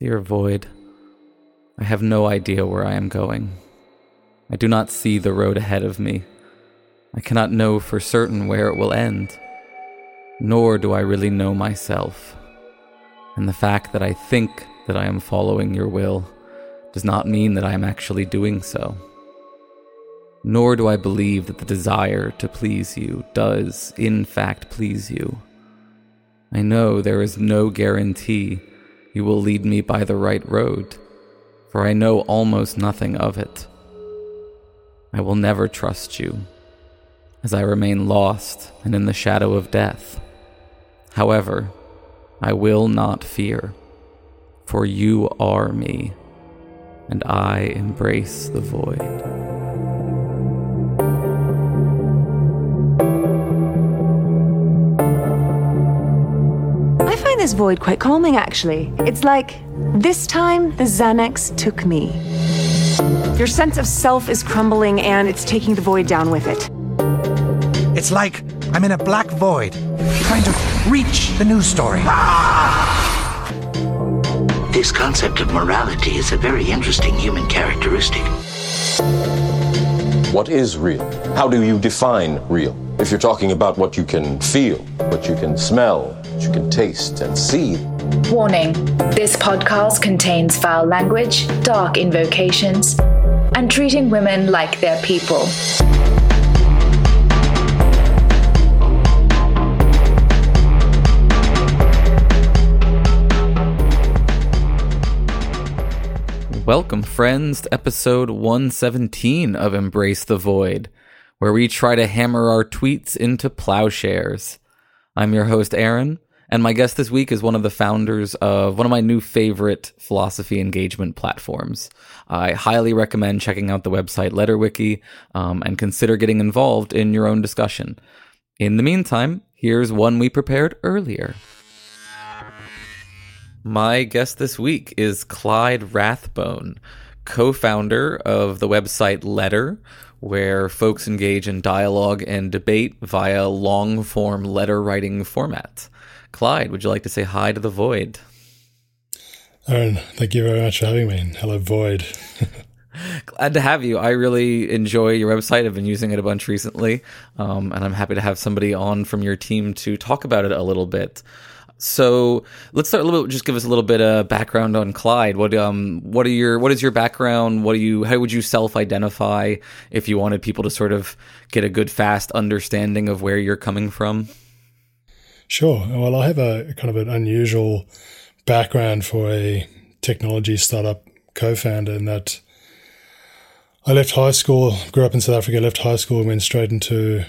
Dear Void, I have no idea where I am going. I do not see the road ahead of me. I cannot know for certain where it will end. Nor do I really know myself. And the fact that I think that I am following your will does not mean that I am actually doing so. Nor do I believe that the desire to please you does, in fact, please you. I know there is no guarantee you will lead me by the right road, for I know almost nothing of it. I will never trust you, as I remain lost and in the shadow of death. However, I will not fear, for you are me, and I embrace the void. This void quite calming, actually. It's like, this time the Xanax took me. Your sense of self is crumbling and it's taking the void down with it. It's like I'm in a black void, trying to reach the news story. Ah! This concept of morality is a very interesting human characteristic. What is real? How do you define real? If you're talking about what you can feel, what you can smell, you can taste and see. Warning this podcast contains foul language, dark invocations, and treating women like they're people. Welcome, friends, to episode 117 of Embrace the Void, where we try to hammer our tweets into plowshares. I'm your host, Aaron, and my guest this week is one of the founders of one of my new favorite philosophy engagement platforms. I highly recommend checking out the website LetterWiki um, and consider getting involved in your own discussion. In the meantime, here's one we prepared earlier. My guest this week is Clyde Rathbone, co founder of the website Letter, where folks engage in dialogue and debate via long form letter writing format. Clyde, would you like to say hi to the Void? Aaron, thank you very much for having me. Hello, Void. Glad to have you. I really enjoy your website. I've been using it a bunch recently, um, and I'm happy to have somebody on from your team to talk about it a little bit. So let's start a little bit. Just give us a little bit of background on Clyde. What um what are your what is your background? What do you how would you self identify if you wanted people to sort of get a good fast understanding of where you're coming from? Sure. Well, I have a kind of an unusual background for a technology startup co-founder in that I left high school, grew up in South Africa, left high school, and went straight into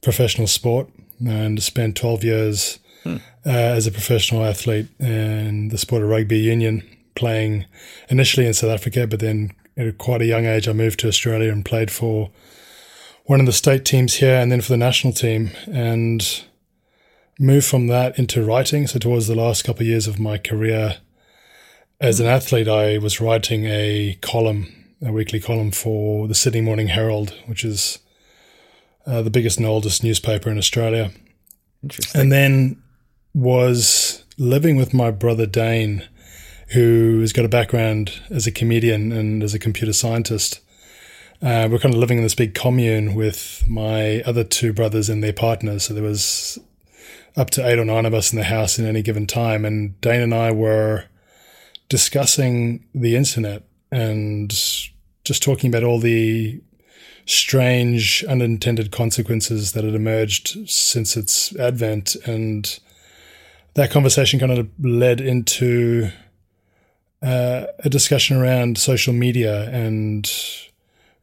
professional sport and spent 12 years hmm. uh, as a professional athlete in the sport of rugby union, playing initially in South Africa, but then at quite a young age, I moved to Australia and played for one of the state teams here and then for the national team. And moved from that into writing. So towards the last couple of years of my career as an athlete, I was writing a column, a weekly column for the Sydney Morning Herald, which is uh, the biggest and oldest newspaper in Australia. Interesting. And then was living with my brother Dane, who has got a background as a comedian and as a computer scientist. Uh, we're kind of living in this big commune with my other two brothers and their partners. So there was up to eight or nine of us in the house in any given time. And Dane and I were discussing the internet and just talking about all the strange unintended consequences that had emerged since its advent. And that conversation kind of led into uh, a discussion around social media and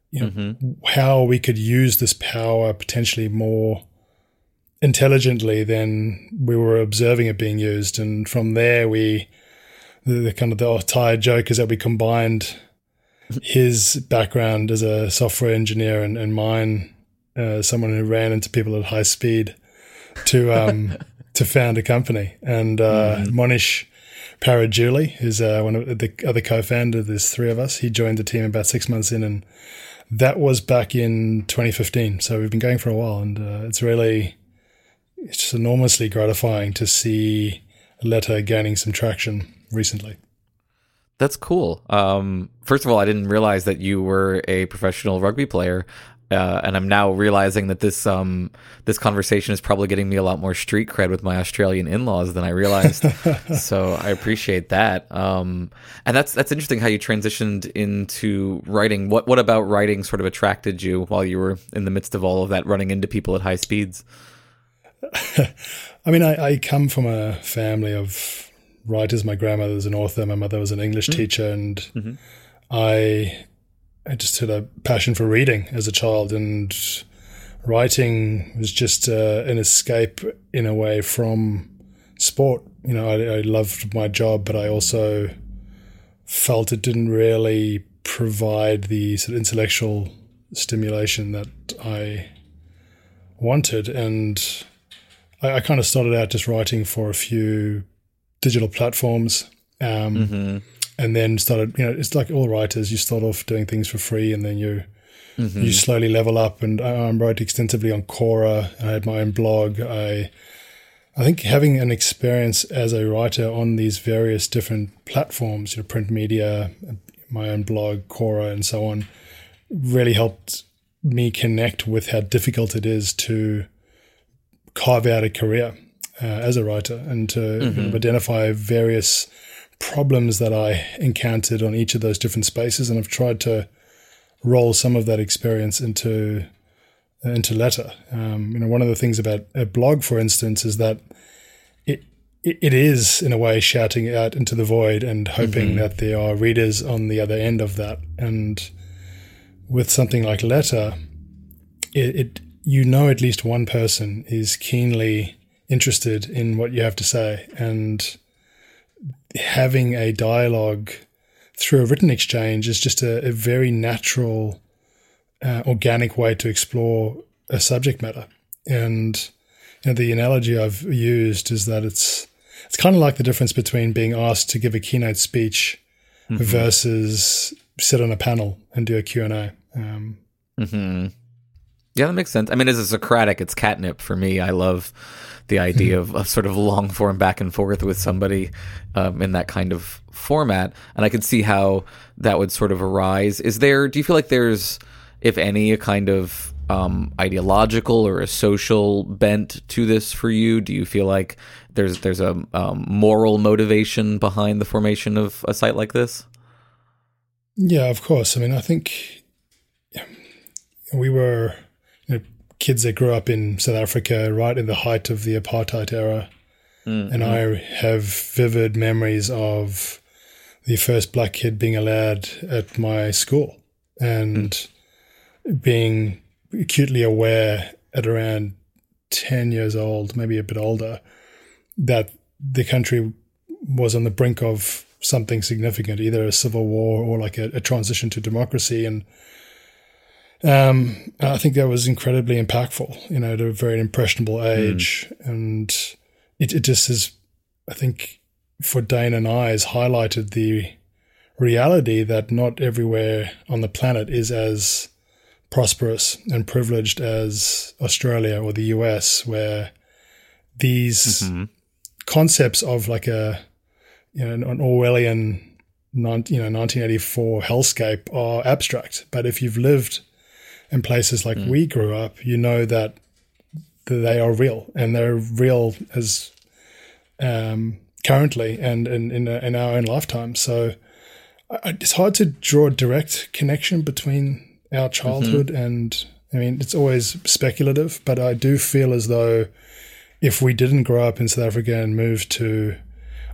you know mm-hmm. how we could use this power potentially more intelligently than we were observing it being used. And from there, we, the, the kind of the tired joke is that we combined his background as a software engineer and, and mine, uh, someone who ran into people at high speed to, um, to found a company. And, uh, mm. Monish Parajuli, who's, uh, one of the other co-founder, there's three of us. He joined the team about six months in and, that was back in 2015. So we've been going for a while, and uh, it's really it's just enormously gratifying to see a Letter gaining some traction recently. That's cool. Um, first of all, I didn't realize that you were a professional rugby player. Uh, and I'm now realizing that this um, this conversation is probably getting me a lot more street cred with my Australian in-laws than I realized. so I appreciate that. Um, and that's that's interesting how you transitioned into writing. What what about writing sort of attracted you while you were in the midst of all of that running into people at high speeds? I mean, I, I come from a family of writers. My grandmother was an author. My mother was an English mm-hmm. teacher, and mm-hmm. I I just had a passion for reading as a child, and writing was just uh, an escape in a way from sport. You know, I, I loved my job, but I also felt it didn't really provide the sort of intellectual stimulation that I wanted, and I, I kind of started out just writing for a few digital platforms. Um, mm-hmm and then started, you know, it's like all writers, you start off doing things for free and then you mm-hmm. you slowly level up. And I, I wrote extensively on Quora. I had my own blog. I I think having an experience as a writer on these various different platforms, you know, print media, my own blog, Quora, and so on, really helped me connect with how difficult it is to carve out a career uh, as a writer and to mm-hmm. identify various problems that I encountered on each of those different spaces, and I've tried to roll some of that experience into into letter. Um, you know, one of the things about a blog, for instance, is that it it is in a way shouting out into the void and hoping mm-hmm. that there are readers on the other end of that. And with something like letter, it, it you know at least one person is keenly interested in what you have to say and having a dialogue through a written exchange is just a, a very natural, uh, organic way to explore a subject matter. And you know, the analogy I've used is that it's it's kind of like the difference between being asked to give a keynote speech mm-hmm. versus sit on a panel and do a Q and A. Um, mm-hmm. Yeah, that makes sense. I mean, as a Socratic, it's catnip for me. I love the idea of, of sort of long form back and forth with somebody um, in that kind of format. And I could see how that would sort of arise. Is there, do you feel like there's, if any, a kind of um, ideological or a social bent to this for you? Do you feel like there's there's a um, moral motivation behind the formation of a site like this? Yeah, of course. I mean, I think we were kids that grew up in South Africa right in the height of the apartheid era. Mm-hmm. And I have vivid memories of the first black kid being allowed at my school and mm. being acutely aware at around 10 years old, maybe a bit older, that the country was on the brink of something significant, either a civil war or like a, a transition to democracy. And um, I think that was incredibly impactful, you know, at a very impressionable hmm. age. Mm. And it, it just is, I think, for Dane and I, has highlighted the reality that not everywhere on the planet is as prosperous and privileged as Australia or the US, where these mm-hmm. concepts of like a, you know, an Orwellian, non, you know, 1984 hellscape are abstract. But if you've lived in places like mm. we grew up, you know that they are real and they're real as um, currently and in, in, in, our own lifetime. So it's hard to draw a direct connection between our childhood mm-hmm. and I mean, it's always speculative, but I do feel as though if we didn't grow up in South Africa and move to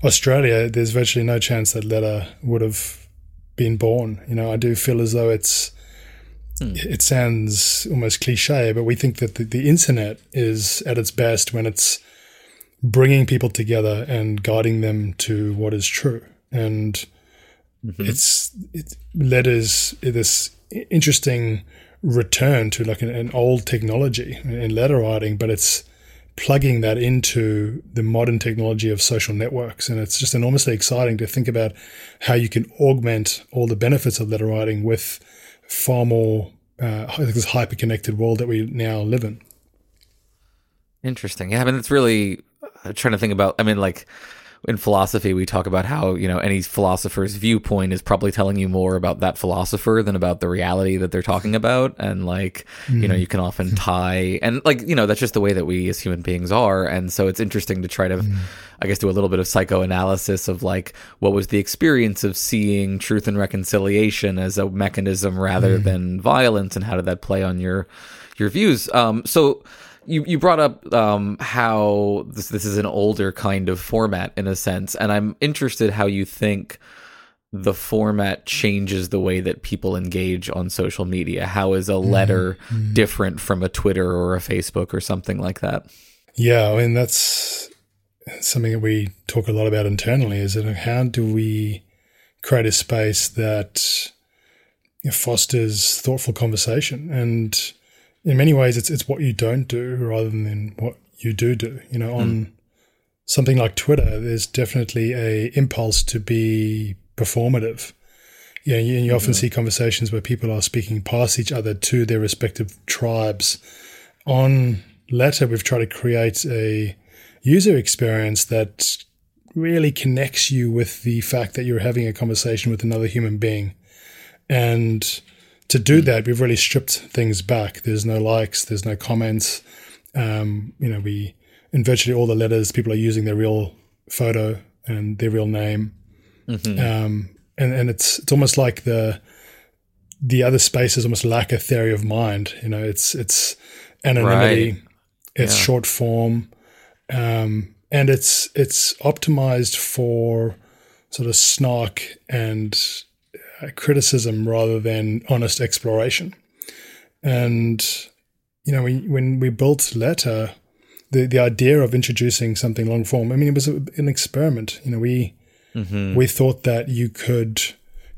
Australia, there's virtually no chance that Letter would have been born. You know, I do feel as though it's Hmm. It sounds almost cliche, but we think that the, the internet is at its best when it's bringing people together and guiding them to what is true. And mm-hmm. it's it letters this interesting return to like an, an, old technology in letter writing, but it's plugging that into the modern technology of social networks. And it's just enormously exciting to think about how you can augment all the benefits of letter writing with far more uh, this hyper connected world that we now live in. Interesting. Yeah, I mean, it's really I'm trying to think about. I mean, like in philosophy we talk about how you know any philosopher's viewpoint is probably telling you more about that philosopher than about the reality that they're talking about and like mm. you know you can often tie and like you know that's just the way that we as human beings are and so it's interesting to try to mm. i guess do a little bit of psychoanalysis of like what was the experience of seeing truth and reconciliation as a mechanism rather mm. than violence and how did that play on your your views um so you you brought up um, how this this is an older kind of format in a sense, and I'm interested how you think the format changes the way that people engage on social media. How is a mm-hmm. letter mm-hmm. different from a Twitter or a Facebook or something like that? Yeah, I mean that's something that we talk a lot about internally. Is that how do we create a space that fosters thoughtful conversation and in many ways, it's it's what you don't do rather than what you do do. You know, on mm. something like Twitter, there's definitely a impulse to be performative. Yeah, you, you often mm-hmm. see conversations where people are speaking past each other to their respective tribes. On Letter, we've tried to create a user experience that really connects you with the fact that you're having a conversation with another human being. And to do that, we've really stripped things back. There's no likes, there's no comments. Um, you know, we in virtually all the letters, people are using their real photo and their real name, mm-hmm. um, and and it's it's almost like the the other spaces almost lack a theory of mind. You know, it's it's anonymity, right. it's yeah. short form, um, and it's it's optimized for sort of snark and criticism rather than honest exploration. And you know, we, when we built Letter, the the idea of introducing something long form, I mean, it was a, an experiment. You know, we mm-hmm. we thought that you could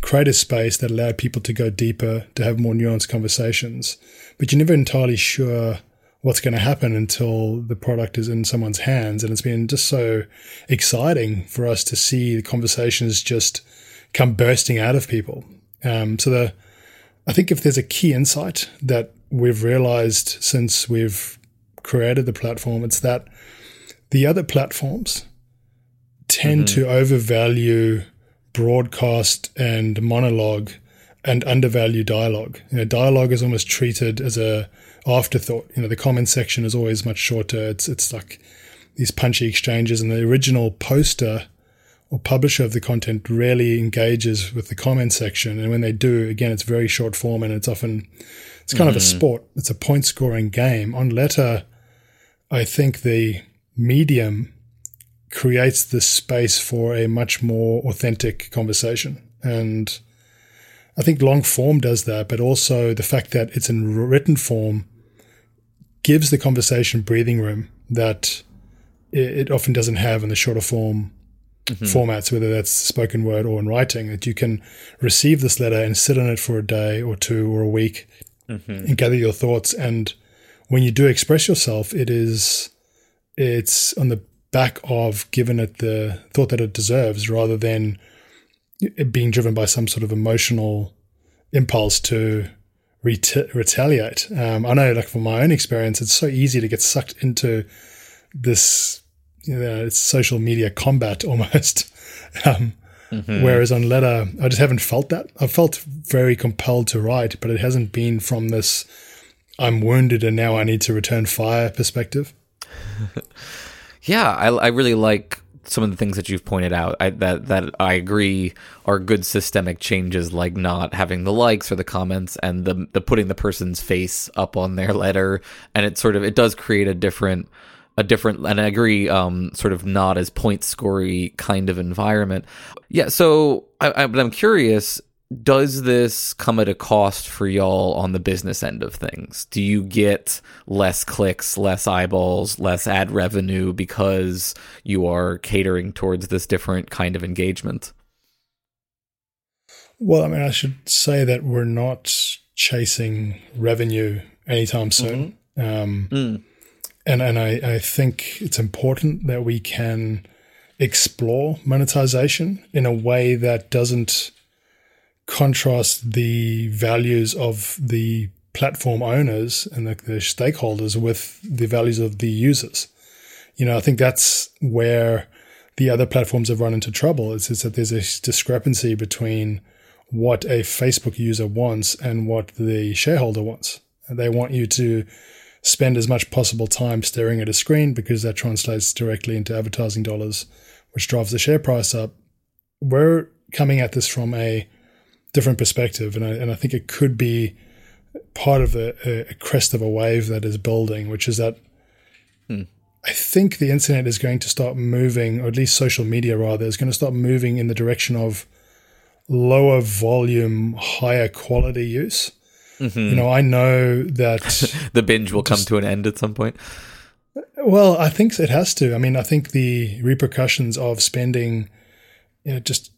create a space that allowed people to go deeper, to have more nuanced conversations, but you're never entirely sure what's going to happen until the product is in someone's hands. And it's been just so exciting for us to see the conversations just come bursting out of people. Um, so the, I think if there's a key insight that we've realized since we've created the platform, it's that the other platforms tend mm-hmm. to overvalue broadcast and monologue and undervalue dialogue. You know, dialogue is almost treated as a afterthought. You know, the comment section is always much shorter. It's it's like these punchy exchanges, and the original poster or publisher of the content rarely engages with the comment section. And when they do, again, it's very short form and it's often, it's kind mm-hmm. of a mm-hmm. sport. It's a point scoring game. On letter, I think the medium creates the space for a much more authentic conversation. And I think long form does that, but also the fact that it's in written form gives the conversation breathing room that it often doesn't have in the shorter form mm-hmm. formats, whether that's spoken word or in writing, that you can receive this letter and sit on it for a day or two or a week mm-hmm. and gather your thoughts. And when you do express yourself, it is it's on the back of giving it the thought that it deserves, rather than it being driven by some sort of emotional impulse to ret- retaliate. Um, I know, like from my own experience, it's so easy to get sucked into this you know, it's social media combat almost. um, mm-hmm. Whereas on letter, I just haven't felt that. I've felt very compelled to write, but it hasn't been from this I'm wounded and now I need to return fire perspective. yeah, I, I, really like some of the things that you've pointed out. I, that that I agree are good systemic changes, like not having the likes or the comments, and the the putting the person's face up on their letter, and it sort of it does create a different a different and I agree, um, sort of not as point scorey kind of environment. Yeah, so I, I, but I'm curious. Does this come at a cost for y'all on the business end of things? Do you get less clicks, less eyeballs, less ad revenue because you are catering towards this different kind of engagement? Well, I mean, I should say that we're not chasing revenue anytime soon. Mm-hmm. Um, mm and and I, I think it's important that we can explore monetization in a way that doesn't contrast the values of the platform owners and the, the, stakeholders with the values of the users. You know, I think that's where the other platforms have run into trouble. It's, it's that there's a discrepancy between what a Facebook user wants and what the shareholder wants. They want you to spend as much possible time staring at a screen because that translates directly into advertising dollars, which drives the share price up. We're coming at this from a different perspective, and I, and I think it could be part of a, a crest of a wave that is building, which is that hmm. I think the internet is going to start moving, or at least social media rather, is going to start moving in the direction of lower volume, higher quality use. Mm-hmm. You know, I know that the binge will just, come to an end at some point. Well, I think it has to. I mean, I think the repercussions of spending, you know, just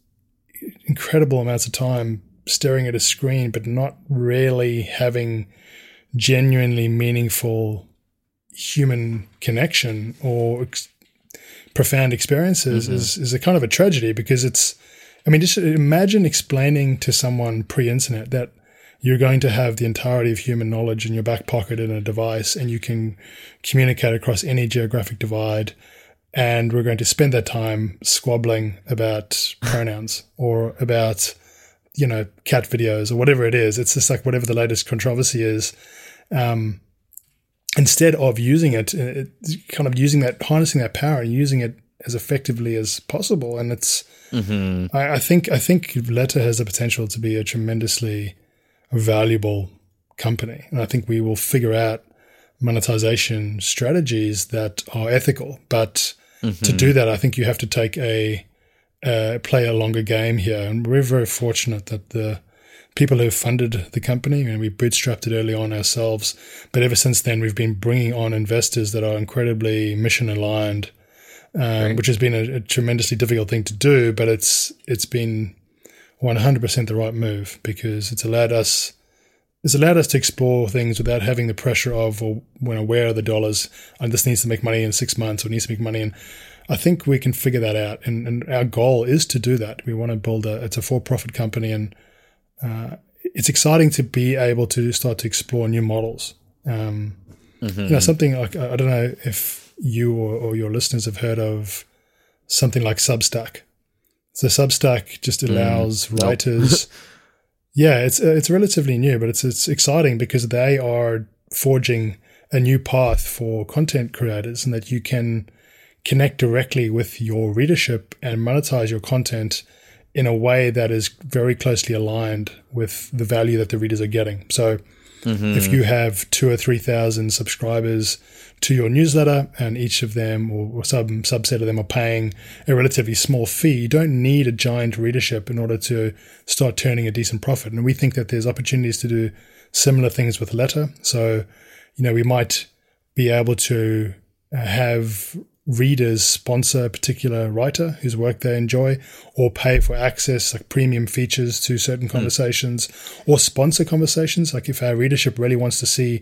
incredible amounts of time staring at a screen, but not really having genuinely meaningful human connection or ex- profound experiences mm-hmm. is, is a kind of a tragedy because it's, I mean, just imagine explaining to someone pre internet that you're going to have the entirety of human knowledge in your back pocket in a device and you can communicate across any geographic divide. And we're going to spend that time squabbling about pronouns or about, you know, cat videos or whatever it is. It's just like whatever the latest controversy is. Um, instead of using it, it, kind of using that, harnessing that power and using it as effectively as possible. And it's, mm-hmm. I, I, think, I think Letter has the potential to be a tremendously valuable company. And I think we will figure out monetization strategies that are ethical. But mm-hmm. to do that, I think you have to take a, uh, play a longer game here. And we're very fortunate that the people who funded the company, and we bootstrapped it early on ourselves, but ever since then, we've been bringing on investors that are incredibly mission aligned. Um, right. Which has been a, a tremendously difficult thing to do, but it's it's been 100% the right move because it's allowed us it's allowed us to explore things without having the pressure of or when aware of the dollars? And this needs to make money in six months or needs to make money in I think we can figure that out. And, and our goal is to do that. We want to build a it's a for-profit company and uh, it's exciting to be able to start to explore new models. Um, mm-hmm. you know something like I don't know if you or, or your listeners have heard of something like Substack so Substack just mm. allows mm, writers. yeah, it's uh, it's relatively new, but it's it's exciting because they are forging a new path for content creators, and that you can connect directly with your readership and monetize your content in a way that is very closely aligned with the value that the readers are getting. So, mm-hmm. if you have two or three thousand subscribers to your newsletter, and each of them or some subset of them are paying a relatively small fee. You don't need a giant readership in order to start turning a decent profit. And we think that there's opportunities to do similar things with Letter. So, you know, we might be able to uh, have readers sponsor a particular writer whose work they enjoy or pay for access like premium features to certain hmm. conversations mm. or sponsor conversations like if our readership really wants to see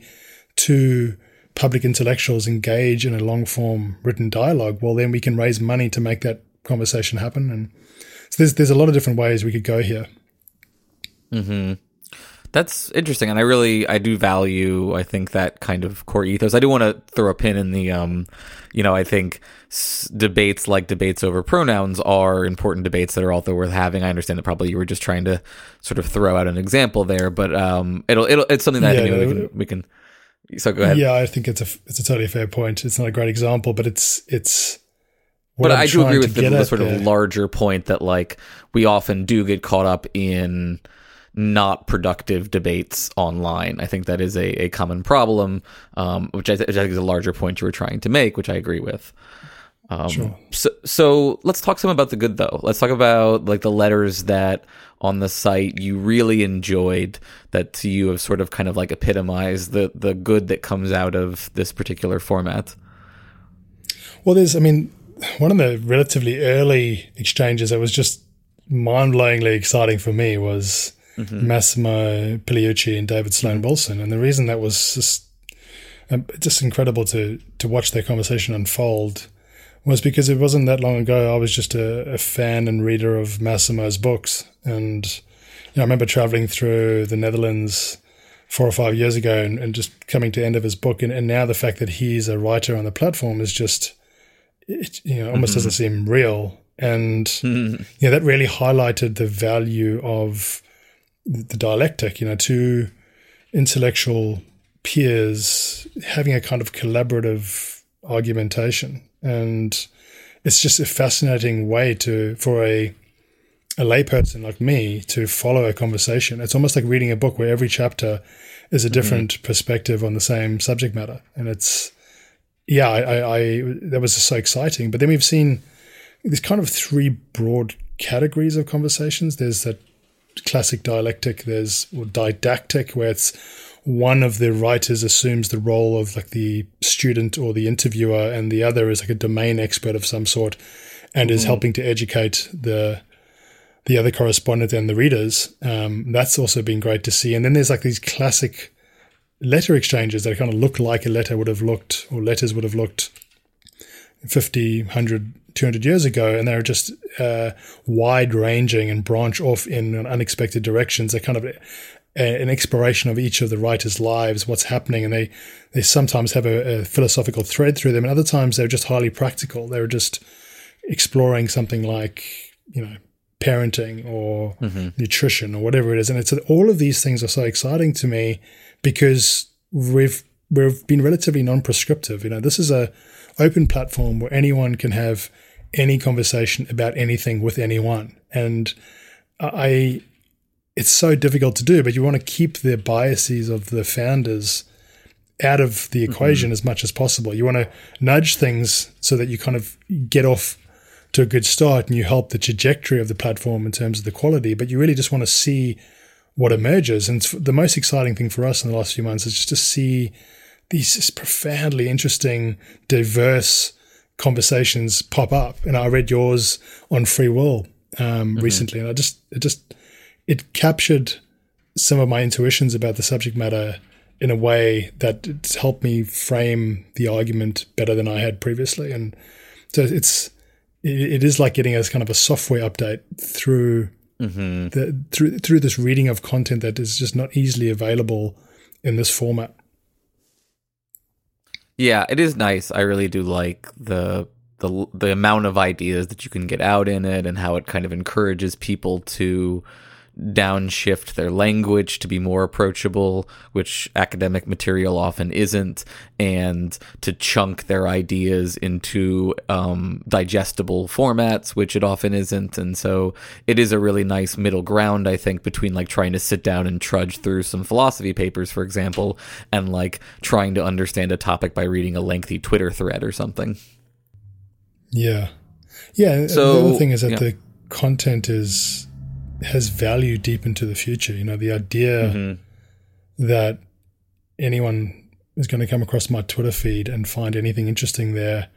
two public intellectuals engage in a long form written dialogue, well, then we can raise money to make that conversation happen. And so there's there's a lot of different ways we could go here. Hmm. That's interesting, and I really I do value I think that kind of core ethos. I do want to throw a pin in the um, you know, I think s- debates like debates over pronouns are important debates that are also worth having. I understand that probably you were just trying to sort of throw out an example there, but um, it'll it'll it's something that yeah, I think no, we, can, we can so go ahead. Yeah, I think it's a it's a totally fair point. It's not a great example, but it's it's. But I'm i do agree with the, the sort there. of larger point that like we often do get caught up in not productive debates online. I think that is a, a common problem, um, which, I th- which, I think is a larger point you were trying to make, which I agree with. Um, sure. So, so let's talk some about the good though. Let's talk about like the letters that on the site you really enjoyed that to you have sort of kind of like epitomized the the good that comes out of this particular format? Well, there's, I mean, one of the relatively early exchanges that was just mind blowingly exciting for me was mm-hmm. Massimo Pigliucci and David Sloan Wilson. And the reason that was just, um, just incredible to, to watch their conversation unfold was because it wasn't that long ago. I was just a, a fan and reader of Massimo's books, and you know, I remember traveling through the Netherlands four or five years ago and, and just coming to the end of his book, and, and now the fact that he's a writer on the platform is just it you know almost doesn't seem real, and mm-hmm. yeah, that really highlighted the value of the, the dialectic. You know, two intellectual peers having a kind of collaborative argumentation, and it's just a fascinating way to for a a layperson like me to follow a conversation. It's almost like reading a book where every chapter is a different mm-hmm. perspective on the same subject matter, and it's yeah, I, I, I that was just so exciting. But then we've seen there's kind of three broad categories of conversations. There's that classic dialectic. There's or didactic, where it's one of the writers assumes the role of like the student or the interviewer, and the other is like a domain expert of some sort, and mm-hmm. is helping to educate the the other correspondent and the readers. Um, that's also been great to see. And then there's like these classic letter exchanges that kind of look like a letter would have looked, or letters would have looked 50, 100, 200 years ago. And they're just uh, wide ranging and branch off in unexpected directions. They're kind of a, an exploration of each of the writer's lives, what's happening. And they, they sometimes have a, a philosophical thread through them. And other times they're just highly practical. They're just exploring something like, you know, parenting or mm-hmm. nutrition or whatever it is. And it's all of these things are so exciting to me because we've we've been relatively non-prescriptive. You know, this is a open platform where anyone can have any conversation about anything with anyone, and I. It's so difficult to do, but you want to keep the biases of the founders out of the equation mm-hmm. as much as possible. You want to nudge things so that you kind of get off to a good start and you help the trajectory of the platform in terms of the quality, but you really just want to see what emerges. And the most exciting thing for us in the last few months is just to see these just profoundly interesting, diverse conversations pop up. And I read yours on free will um, mm-hmm. recently, and I just it just it captured some of my intuitions about the subject matter in a way that it's helped me frame the argument better than I had previously. And so it's it is like getting a kind of a software update through mm-hmm. the through through this reading of content that is just not easily available in this format. Yeah, it is nice. I really do like the the the amount of ideas that you can get out in it and how it kind of encourages people to downshift their language to be more approachable, which academic material often isn't, and to chunk their ideas into um, digestible formats, which it often isn't. And so it is a really nice middle ground, I think, between like trying to sit down and trudge through some philosophy papers, for example, and like trying to understand a topic by reading a lengthy Twitter thread or something. Yeah. Yeah. So, the other thing is that yeah. the content is has value deep into the future. You know, the idea mm-hmm. that anyone is going to come across my Twitter feed and find anything interesting there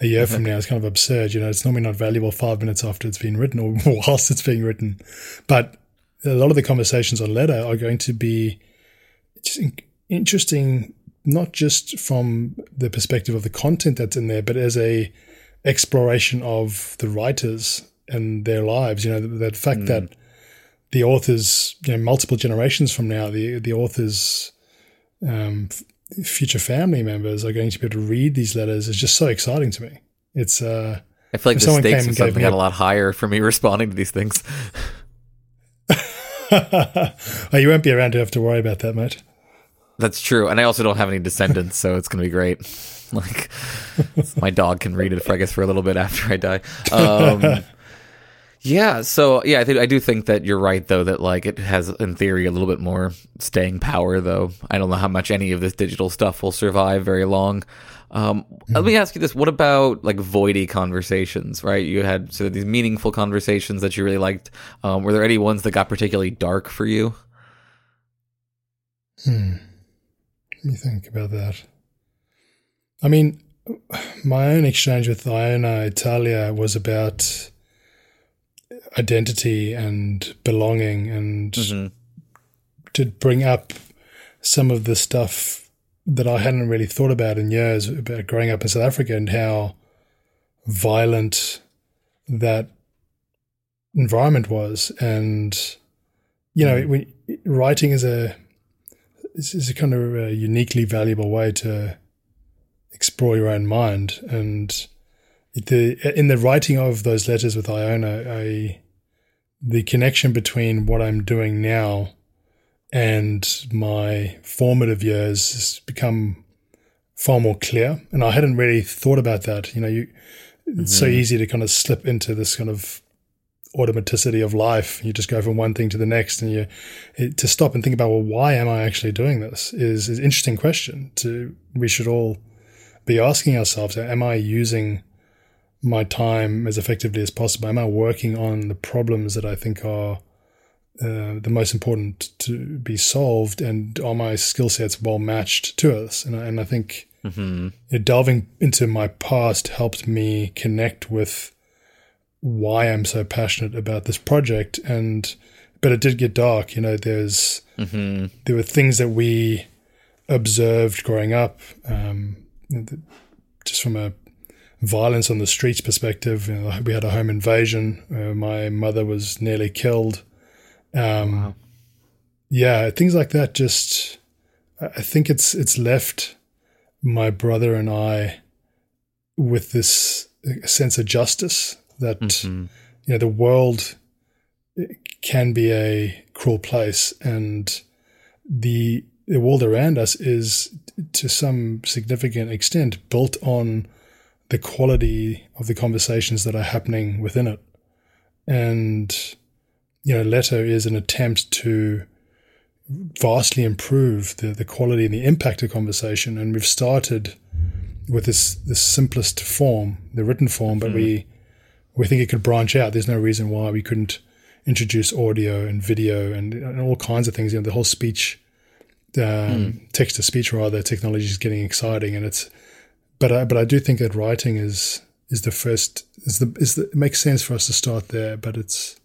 a year from now is kind of absurd. You know, it's normally not valuable five minutes after it's been written or whilst it's being written. But a lot of the conversations on Letter are going to be just interesting, not just from the perspective of the content that's in there, but as a exploration of the writers and their lives. You know, the, the fact mm. that the authors, you know, multiple generations from now, the the authors' um, f- future family members are going to be able to read these letters is just so exciting to me. It's uh, I feel like the stakes of something got a lot higher for me responding to these things. oh, you won't be around to have to worry about that, mate. That's true, and I also don't have any descendants, so it's going to be great. Like my dog can read it, I guess, for a little bit after I die. Um, yeah, so yeah, I think I do think that you're right though that like it has in theory a little bit more staying power though. I don't know how much any of this digital stuff will survive very long. Um, mm-hmm. Let me ask you this: What about like voidy conversations? Right, you had so these meaningful conversations that you really liked. Um, were there any ones that got particularly dark for you? Hmm. Let me think about that. I mean, my own exchange with Iona Italia was about identity and belonging and mm-hmm. to bring up some of the stuff that I hadn't really thought about in years about growing up in South Africa and how violent that environment was. And, you know, mm. writing is a, is a kind of a uniquely valuable way to explore your own mind. And the in the writing of those letters with Iona, I the connection between what I'm doing now and my formative years has become far more clear. And I hadn't really thought about that. You know, you it's so mm-hmm. easy to kind of slip into this kind of automaticity of life. You just go from one thing to the next, and you it, to stop and think about well, why am I actually doing this? Is is an interesting question. To we should all be asking ourselves: Am I using my time as effectively as possible? Am I working on the problems that I think are uh, the most important to be solved, and are my skill sets well matched to us? And I, and I think Mm-hmm. you know, delving into my past helped me connect with why I'm so passionate about this project. And but it did get dark. You know, there's Mm-hmm. there were things that we observed growing up, um, just from a violence on the streets perspective. You know, we had a home invasion. Uh, my mother was nearly killed. Um, Yeah, things like that. Just, I I think it's it's left my brother and I with this sense of justice that Mm-hmm. you know the world can be a cruel place and the the world around us is to some significant extent built on the quality of the conversations that are happening within it. And you know letter is an attempt to vastly improve the, the quality and the impact of conversation. And we've started with this this simplest form the written form but we we think it could branch out. There's no reason why we couldn't introduce audio and video and, and all kinds of things. You know the whole speech um, text to speech rather technology is getting exciting. And it's but I, but I do think that writing is is the first is the is the, it makes sense for us to start there but it's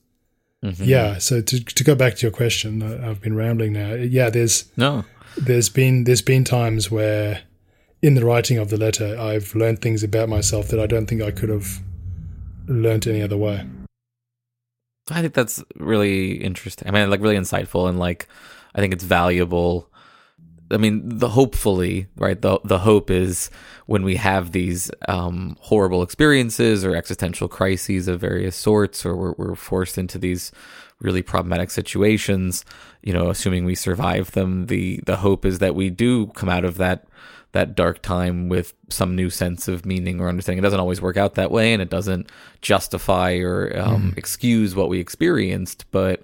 mm-hmm. yeah so to to go back to your question I- I've been rambling now yeah there's No. there's been there's been times where in the writing of the letter I've learned things about myself that I don't think I could have learned any other way I think that's really interesting. I mean, like really insightful and like I think it's valuable. I mean, the hopefully, right? The the hope is when we have these um, horrible experiences or existential crises of various sorts, or we're, we're forced into these really problematic situations. You know, assuming we survive them, the the hope is that we do come out of that that dark time with some new sense of meaning or understanding. It doesn't always work out that way, and it doesn't justify or um, excuse what we experienced. But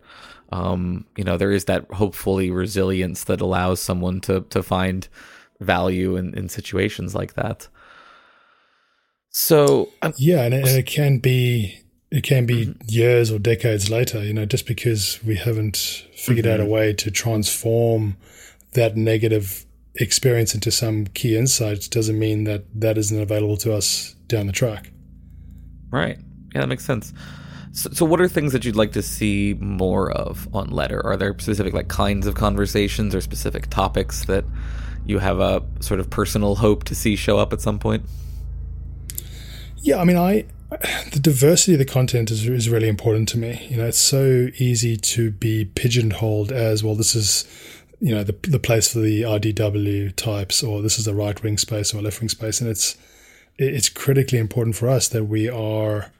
um, you know, there is that hopefully resilience that allows someone to to find value in, in situations like that. So, um, yeah and it, and it can be it can be years or decades later you know just because we haven't figured out a way to transform that negative experience into some key insights doesn't mean that that isn't available to us down the track right, yeah, that makes sense. So, so, what are things that you'd like to see more of on Letter? Are there specific like kinds of conversations or specific topics that you have a sort of personal hope to see show up at some point? Yeah, I mean, I the diversity of the content is is really important to me. You know, it's so easy to be pigeonholed as well. This is you know the the place for the IDW types, or this is the right wing space or left wing space, and it's it's critically important for us that we are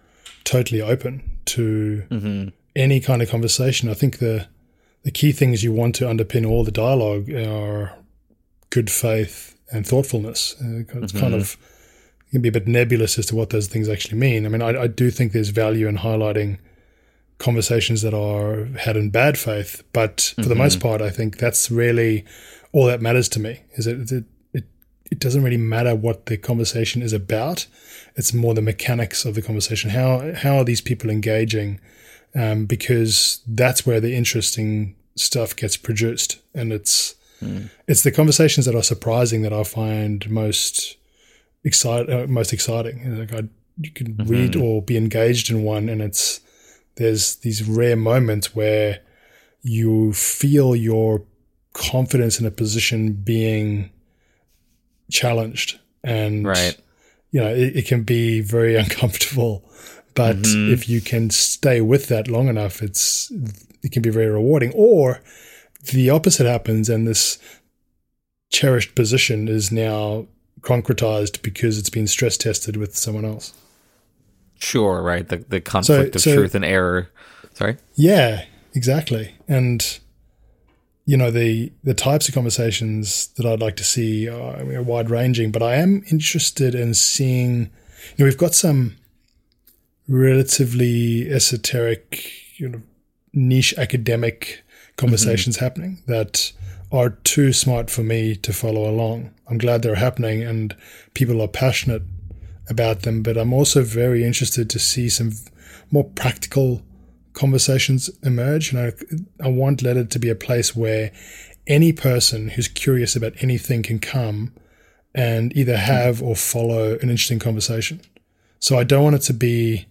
totally open to mm-hmm. any kind of conversation. I think the the key things you want to underpin all the dialogue are good faith and thoughtfulness. Uh, It's kind of mm-hmm. it can be a bit nebulous as to what those things actually mean. I mean, I, I do think there's value in highlighting conversations that are had in bad faith, but for the mm-hmm. most part, I think that's really all that matters to me. Is it it, it doesn't really matter what the conversation is about. It's more the mechanics of the conversation. How how are these people engaging? Um, because that's where the interesting stuff gets produced, and it's it's the conversations that are surprising that I find most excite, uh, most exciting. You Like I, you can read or be engaged in one, and it's there's these rare moments where you feel your confidence in a position being challenged, and Right. you know it, it can be very uncomfortable. But mm-hmm. if you can stay with that long enough, it's it can be very rewarding. Or the opposite happens, and this cherished position is now concretized because it's been stress tested with someone else. Sure, right. The the conflict So- of so- truth and error. Sorry. Yeah, exactly. And you know the the types of conversations that I'd like to see are, wide ranging, but I am interested in seeing. You know, we've got some relatively esoteric, you know, niche academic conversations mm-hmm. happening that are too smart for me to follow along. I'm glad they're happening and people are passionate about them, but I'm also very interested to see some more practical conversations emerge. And I, I want Letter to be a place where any person who's curious about anything can come and either have or follow an interesting conversation. So I don't want it to be,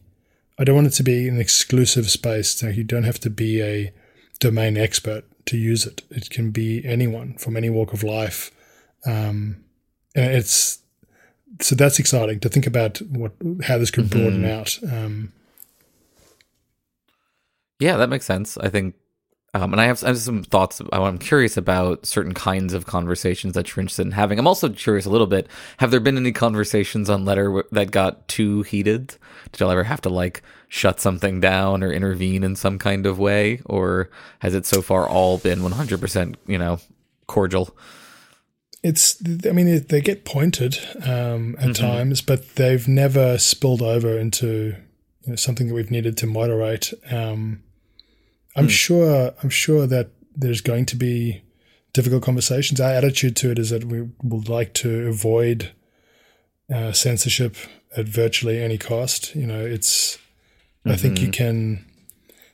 I don't want it to be an exclusive space. So you don't have to be a domain expert to use it. It can be anyone from any walk of life. Um, and it's, so that's exciting to think about what, how this could broaden out. Um, Yeah, that makes sense. I think, um, and I have, I have some thoughts. I'm curious about certain kinds of conversations that you're interested in having. I'm also curious a little bit. Have there been any conversations on Letter w- that got too heated? Did y'all ever have to like shut something down or intervene in some kind of way, or has it so far all been 100%, you know, cordial? it's i mean they get pointed um, at times but they've never spilled over into you know, something that we've needed to moderate um, i'm sure i'm sure that there's going to be difficult conversations. Our attitude to it is that we would like to avoid uh, censorship at virtually any cost. You know it's i think you can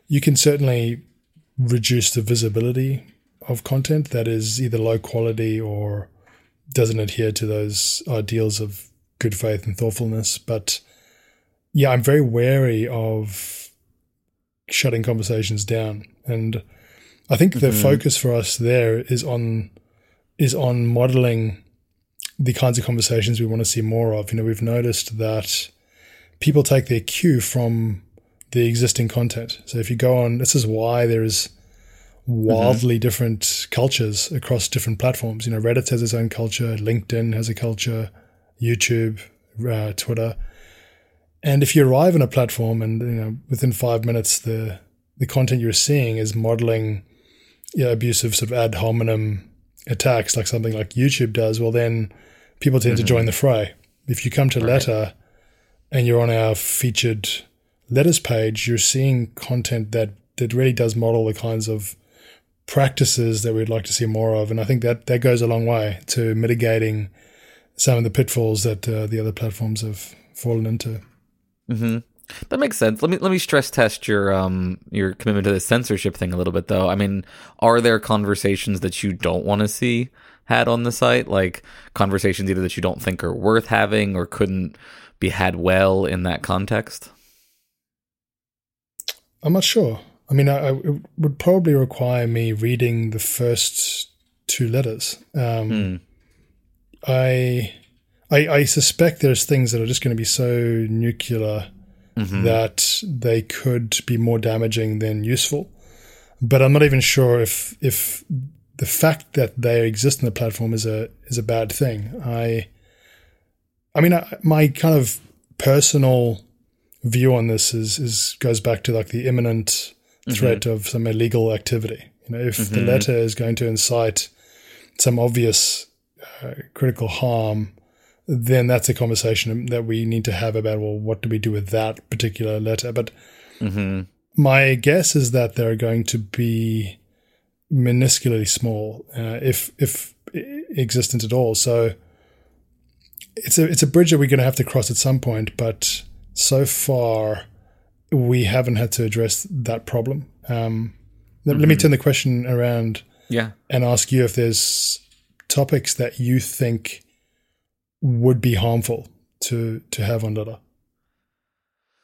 you can certainly reduce the visibility of content that is either low quality or doesn't adhere to those ideals of good faith and thoughtfulness. But yeah, I'm very wary of shutting conversations down. And I think the focus for us there is on is on modeling the kinds of conversations we want to see more of. You know, we've noticed that people take their cue from the existing content. So if you go on, this is why there is wildly different cultures across different platforms. You know, Reddit has its own culture, LinkedIn has a culture, YouTube, uh, Twitter. And if you arrive on a platform and you know within five minutes the the content you're seeing is modeling you know, abusive sort of ad hominem attacks like something like YouTube does, well then people tend to join the fray. If you come to Letter and you're on our featured letters page, you're seeing content that that really does model the kinds of practices that we'd like to see more of, and I think that that goes a long way to mitigating some of the pitfalls that uh, the other platforms have fallen into. That makes sense. Let me let me stress test your um your commitment to the censorship thing a little bit though. I mean, are there conversations that you don't want to see had on the site, like conversations either that you don't think are worth having or couldn't be had well in that context? I'm not sure. I mean, I, I, it would probably require me reading the first two letters. Um, I, I, I suspect there's things that are just going to be so nuclear mm-hmm. that they could be more damaging than useful. But I'm not even sure if if the fact that they exist in the platform is a is a bad thing. I, I mean, I, my kind of personal view on this is is goes back to like the imminent mm-hmm. threat of some illegal activity. You know, if the mm-hmm. letter is going to incite some obvious uh, critical harm, then that's a conversation that we need to have about well, what do we do with that particular letter? But my guess is that they're going to be minusculely small, uh, if if existent at all. So it's a it's a bridge that we're going to have to cross at some point. But so far, we haven't had to address that problem. Um, let, let me turn the question around Yeah. and ask you if there's topics that you think would be harmful to to have on Dada.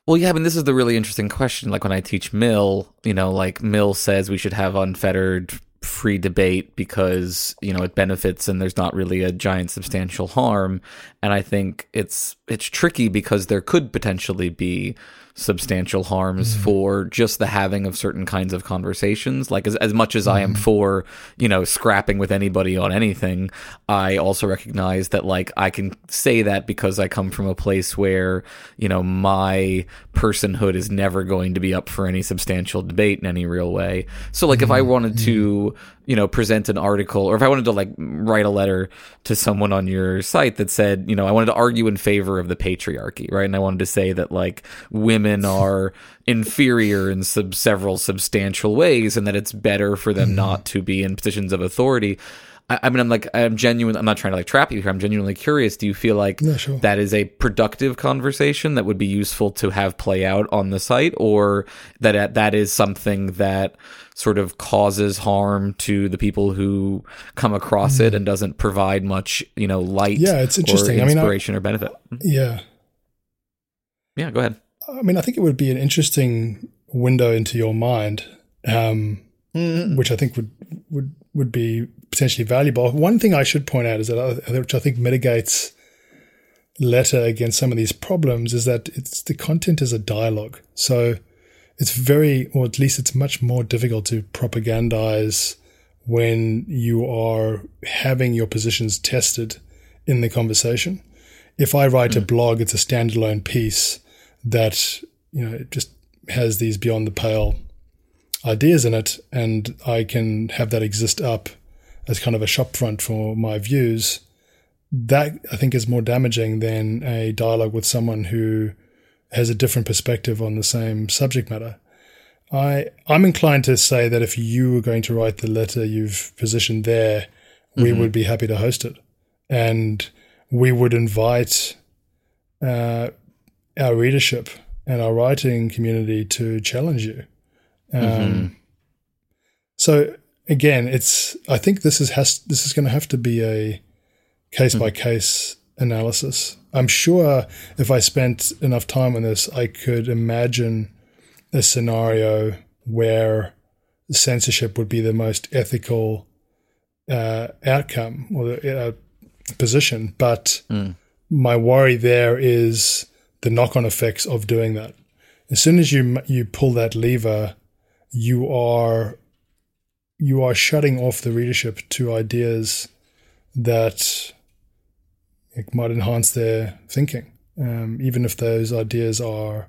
Well, yeah, I mean, this is the really interesting question. Like when I teach Mill, you know, like Mill says we should have unfettered free debate because, you know, it benefits and there's not really a giant substantial harm. And I think it's it's tricky because there could potentially be substantial harms mm-hmm. for just the having of certain kinds of conversations. Like as as much as I am mm-hmm. for, you know, scrapping with anybody on anything, I also recognize that like I can say that because I come from a place where, you know, my personhood is never going to be up for any substantial debate in any real way. So like if I mm-hmm. wanted to, you know, present an article or if I wanted to like write a letter to someone on your site that said, you know, I wanted to argue in favor of the patriarchy, right? And I wanted to say that like women are inferior in sub- several substantial ways and that it's better for them hmm. not to be in positions of authority. I, I mean, I'm like, I'm genuine. I'm not trying to like trap you here. I'm genuinely curious. Do you feel like Yeah, sure. that is a productive conversation that would be useful to have play out on the site, or that uh, that is something that sort of causes harm to the people who come across it mm. and doesn't provide much, you know, light. Yeah, it's interesting. or I mean, I- inspiration or benefit. Mm. Yeah. Yeah, go ahead. I mean, I think it would be an interesting window into your mind, um, which I think would would would be potentially valuable. One thing I should point out is that, which I think mitigates letter against some of these problems, is that it's the content is a dialogue, so it's very, or at least it's much more difficult to propagandize when you are having your positions tested in the conversation. If I write a hmm. blog, it's a standalone piece that you know it just has these beyond the pale ideas in it, and I can have that exist up as kind of a shopfront for my views. That I think is more damaging than a dialogue with someone who has a different perspective on the same subject matter. I I'm inclined to say that if you were going to write the letter you've positioned there, we would be happy to host it, and we would invite uh, our readership and our writing community to challenge you. Um, So again, it's I think this is has this is going to have to be a case by case analysis. I'm sure if I spent enough time on this, I could imagine a scenario where censorship would be the most ethical uh, outcome or the, uh, position. But my worry there is the knock-on effects of doing that. As soon as you you pull that lever, you are you are shutting off the readership to ideas that it might enhance their thinking, um, even if those ideas are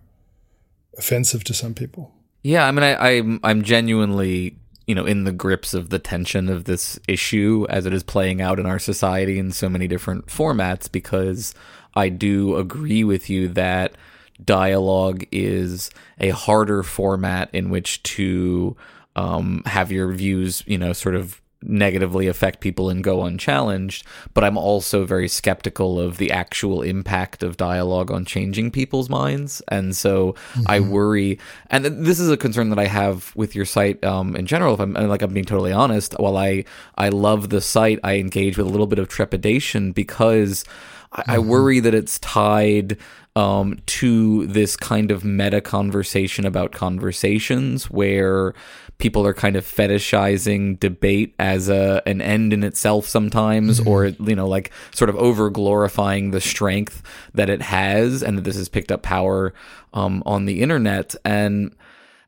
offensive to some people. Yeah, I mean, I, I'm I'm genuinely you know in the grips of the tension of this issue as it is playing out in our society in so many different formats because I do agree with you that dialogue is a harder format in which to um, have your views you know sort of negatively affect people and go unchallenged, but I'm also very skeptical of the actual impact of dialogue on changing people's minds. And so I worry, and this is a concern that I have with your site um, in general. If I'm like I'm being totally honest, while I I love the site, I engage with a little bit of trepidation because I, I worry that it's tied um, to this kind of meta conversation about conversations where people are kind of fetishizing debate as a an end in itself sometimes or you know like sort of over glorifying the strength that it has and that this has picked up power um, on the internet. And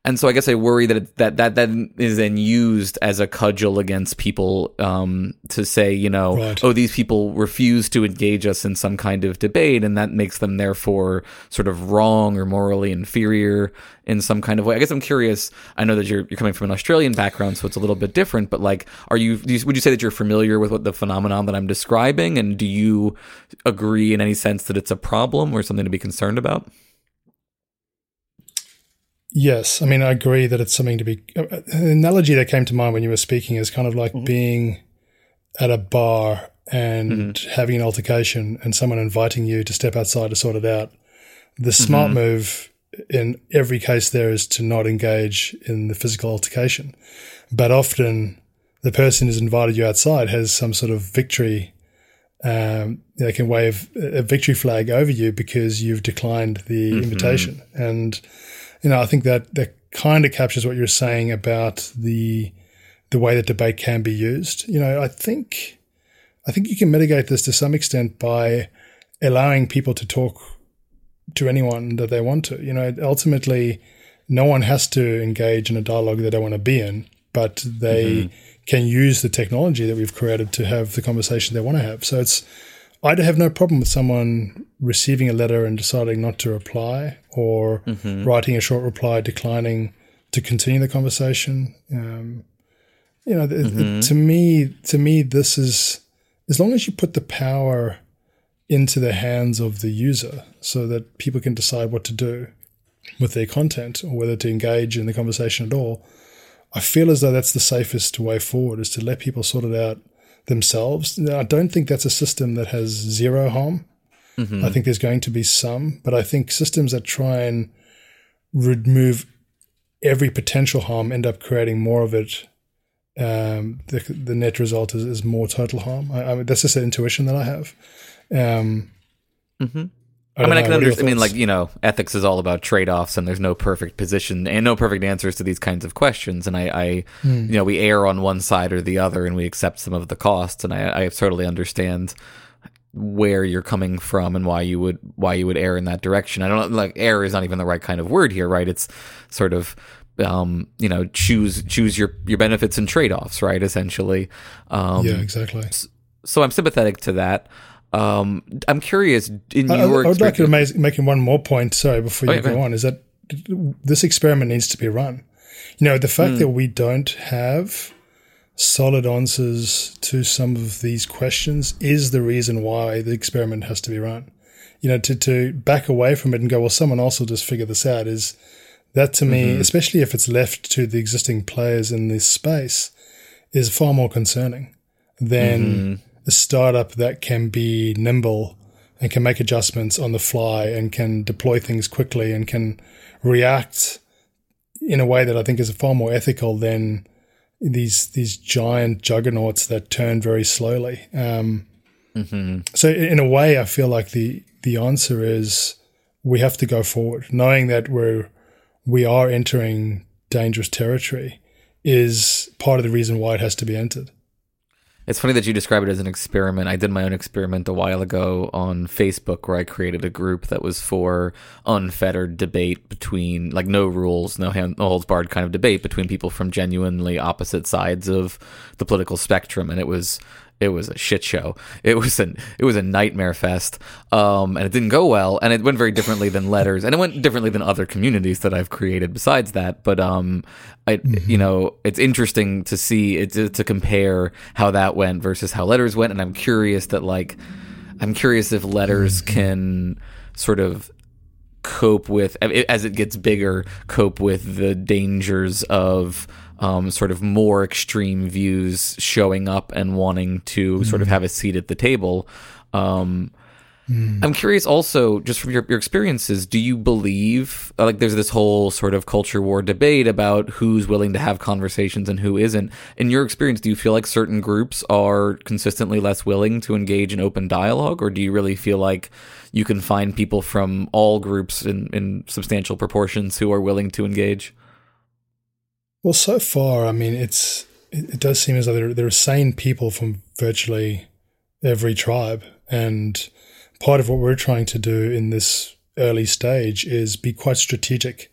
and so I guess I worry that it, that that that is then used as a cudgel against people um, to say, you know, Right. oh, these people refuse to engage us in some kind of debate, and that makes them therefore sort of wrong or morally inferior in some kind of way. I guess I'm curious. I know that you're you're coming from an Australian background, so it's a little bit different. But like, are you, do you would you say that you're familiar with what the phenomenon that I'm describing, and do you agree in any sense that it's a problem or something to be concerned about? Yes, I mean I agree that it's something to be. Uh, uh, an analogy that came to mind when you were speaking is kind of like mm-hmm. being at a bar and mm-hmm. having an altercation, and someone inviting you to step outside to sort it out. The smart mm-hmm. move in every case there is to not engage in the physical altercation, but often the person who's invited you outside has some sort of victory. Um, they can wave a victory flag over you because you've declined the invitation, and you know, I think that that kind of captures what you're saying about the the way that debate can be used. You know, I think I think you can mitigate this to some extent by allowing people to talk to anyone that they want to. You know, ultimately, no one has to engage in a dialogue they don't want to be in, but they mm-hmm. can use the technology that we've created to have the conversation they want to have. So it's I'd have no problem with someone receiving a letter and deciding not to reply, or mm-hmm. writing a short reply declining to continue the conversation. Um, you know, mm-hmm. to me, to me, this is as long as you put the power into the hands of the user, so that people can decide what to do with their content or whether to engage in the conversation at all. I feel as though that's the safest way forward is to let people sort it out themselves. Now, I don't think that's a system that has zero harm. Mm-hmm. I think there's going to be some, but I think systems that try and remove every potential harm end up creating more of it. Um, the, the net result is, is more total harm. I, I mean, that's just an intuition that I have. Um, mm-hmm. I, I mean, I can understand. I mean, like you know, ethics is all about trade offs, and there's no perfect position and no perfect answers to these kinds of questions. And I, I mm. you know, we err on one side or the other, and we accept some of the costs. And I, I totally understand where you're coming from and why you would why you would err in that direction. I don't like error is not even the right kind of word here, right? It's sort of um, you know, choose choose your your benefits and trade offs, right? Essentially. Um, yeah, exactly. So I'm sympathetic to that. Um, I'm curious in I, your. I would like to make, making one more point. Sorry, before you go, on, is that this experiment needs to be run. You know, the fact mm. that we don't have solid answers to some of these questions is the reason why the experiment has to be run. You know, to to back away from it and go, well, someone else will just figure this out. Is that to mm-hmm. me, especially if it's left to the existing players in this space, is far more concerning than. Mm-hmm a startup that can be nimble and can make adjustments on the fly and can deploy things quickly and can react in a way that I think is far more ethical than these these giant juggernauts that turn very slowly. Um, mm-hmm. So in a way, I feel like the the answer is we have to go forward, knowing that we're we are entering dangerous territory is part of the reason why it has to be entered. It's funny that you describe it as an experiment. I did my own experiment a while ago on Facebook where I created a group that was for unfettered debate between, like, no rules, no, holds barred kind of debate between people from genuinely opposite sides of the political spectrum. And it was it was a shit show. It was an it was a nightmare fest, um, and it didn't go well. And it went very differently than letters, and it went differently than other communities that I've created besides that. But um, I mm-hmm. you know it's interesting to see it to, to compare how that went versus how letters went, and I'm curious that like I'm curious if letters mm-hmm. can sort of cope with as it gets bigger cope with the dangers of um, sort of more extreme views showing up and wanting to mm. sort of have a seat at the table. Um, mm. I'm curious also, just from your, your experiences, do you believe, uh, like, there's this whole sort of culture war debate about who's willing to have conversations and who isn't. In your experience, do you feel like certain groups are consistently less willing to engage in open dialogue, or do you really feel like you can find people from all groups in, in substantial proportions who are willing to engage? Well, so far, I mean, it's it, it does seem as though there, there are sane people from virtually every tribe, and part of what we're trying to do in this early stage is be quite strategic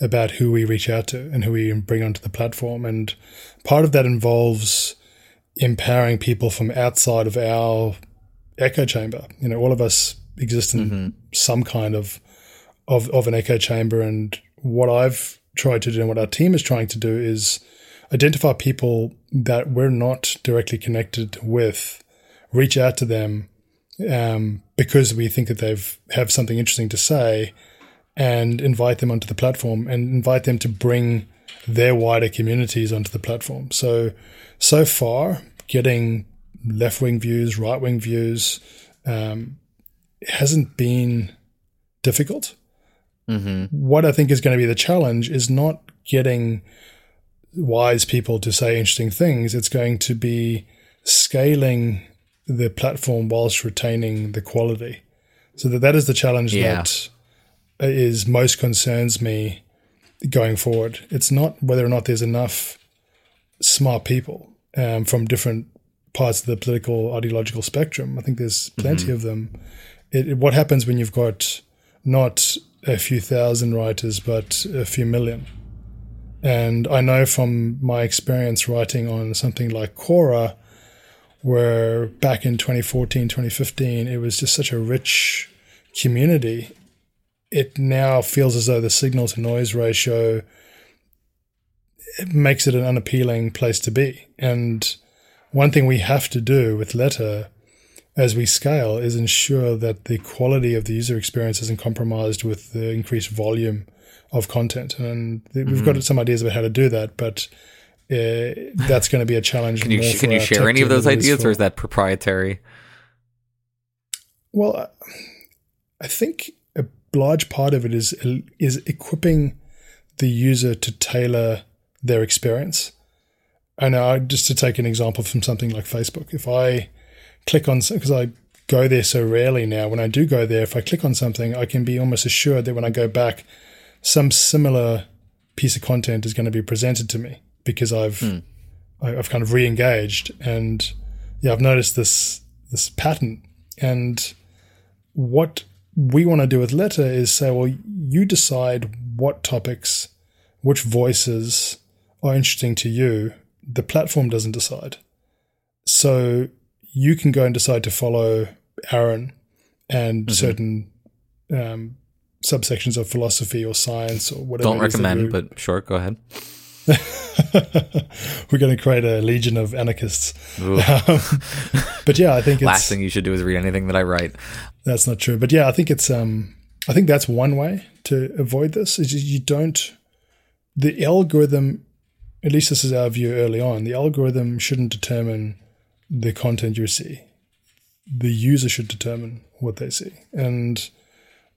about who we reach out to and who we bring onto the platform, and part of that involves empowering people from outside of our echo chamber. You know, all of us exist in mm-hmm. some kind of of of an echo chamber, and what I've tried to do and what our team is trying to do is identify people that we're not directly connected with, reach out to them um, because we think that they've have something interesting to say, and invite them onto the platform and invite them to bring their wider communities onto the platform. So so far, getting left wing views, right wing views, um, hasn't been difficult. Mm-hmm. What I think is going to be the challenge is not getting wise people to say interesting things. It's going to be scaling the platform whilst retaining the quality. So that that is the challenge yeah. that is most concerns me going forward. It's not whether or not there's enough smart people um, from different parts of the political ideological spectrum. I think there's plenty mm-hmm. of them. It, it, what happens when you've got not a few thousand writers, but a few million. And I know from my experience writing on something like Quora, where back in 2014, 2015, it was just such a rich community. It now feels as though the signal to noise ratio it makes it an unappealing place to be. And one thing we have to do with Letter as we scale is ensure that the quality of the user experience isn't compromised with the increased volume of content. And we've got Mm-hmm. some ideas about how to do that, but uh, that's going to be a challenge. Can you can you share any of those ideas, for- or is that proprietary? Well, uh, I think a large part of it is is equipping the user to tailor their experience. And I just to take an example from something like Facebook, if I click on because I go there so rarely now, when I do go there, if I click on something, I can be almost assured that when I go back, some similar piece of content is going to be presented to me because I've hmm. I- I've kind of re-engaged and yeah, I've noticed this this pattern. And what we want to do with letter is say well you decide what topics which voices are interesting to you. The platform doesn't decide. So you can go and decide to follow aaron and certain um, subsections of philosophy or science or whatever Don't recommend, but sure, go ahead. we're going to create a legion of anarchists um, but yeah i think it's Last thing you should do is read anything that I write. That's not true. But yeah, I think it's um I think that's one way to avoid this is you don't the algorithm at least this is our view early on, the algorithm shouldn't determine the content you see. The user should determine what they see. And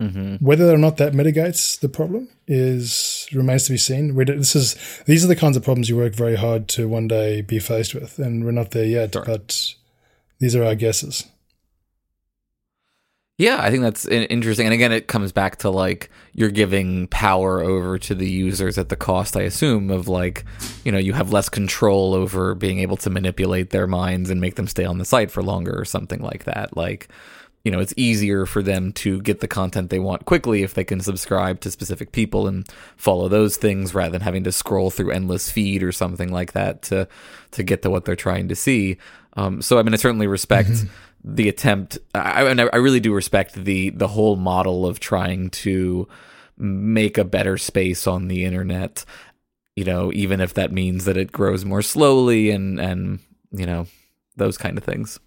mm-hmm. whether or not that mitigates the problem is remains to be seen. We, this is these are the kinds of problems you work very hard to one day be faced with, and we're not there yet. But these are our guesses. Yeah, I think that's interesting. And again, it comes back to like you're giving power over to the users at the cost, I assume, of like, you know, you have less control over being able to manipulate their minds and make them stay on the site for longer or something like that. Like, you know, it's easier for them to get the content they want quickly if they can subscribe to specific people and follow those things rather than having to scroll through endless feed or something like that to to get to what they're trying to see. Um, so I mean, I certainly respect the attempt. I, I really do respect the the whole model of trying to make a better space on the internet. You know, even if that means that it grows more slowly and and you know those kind of things.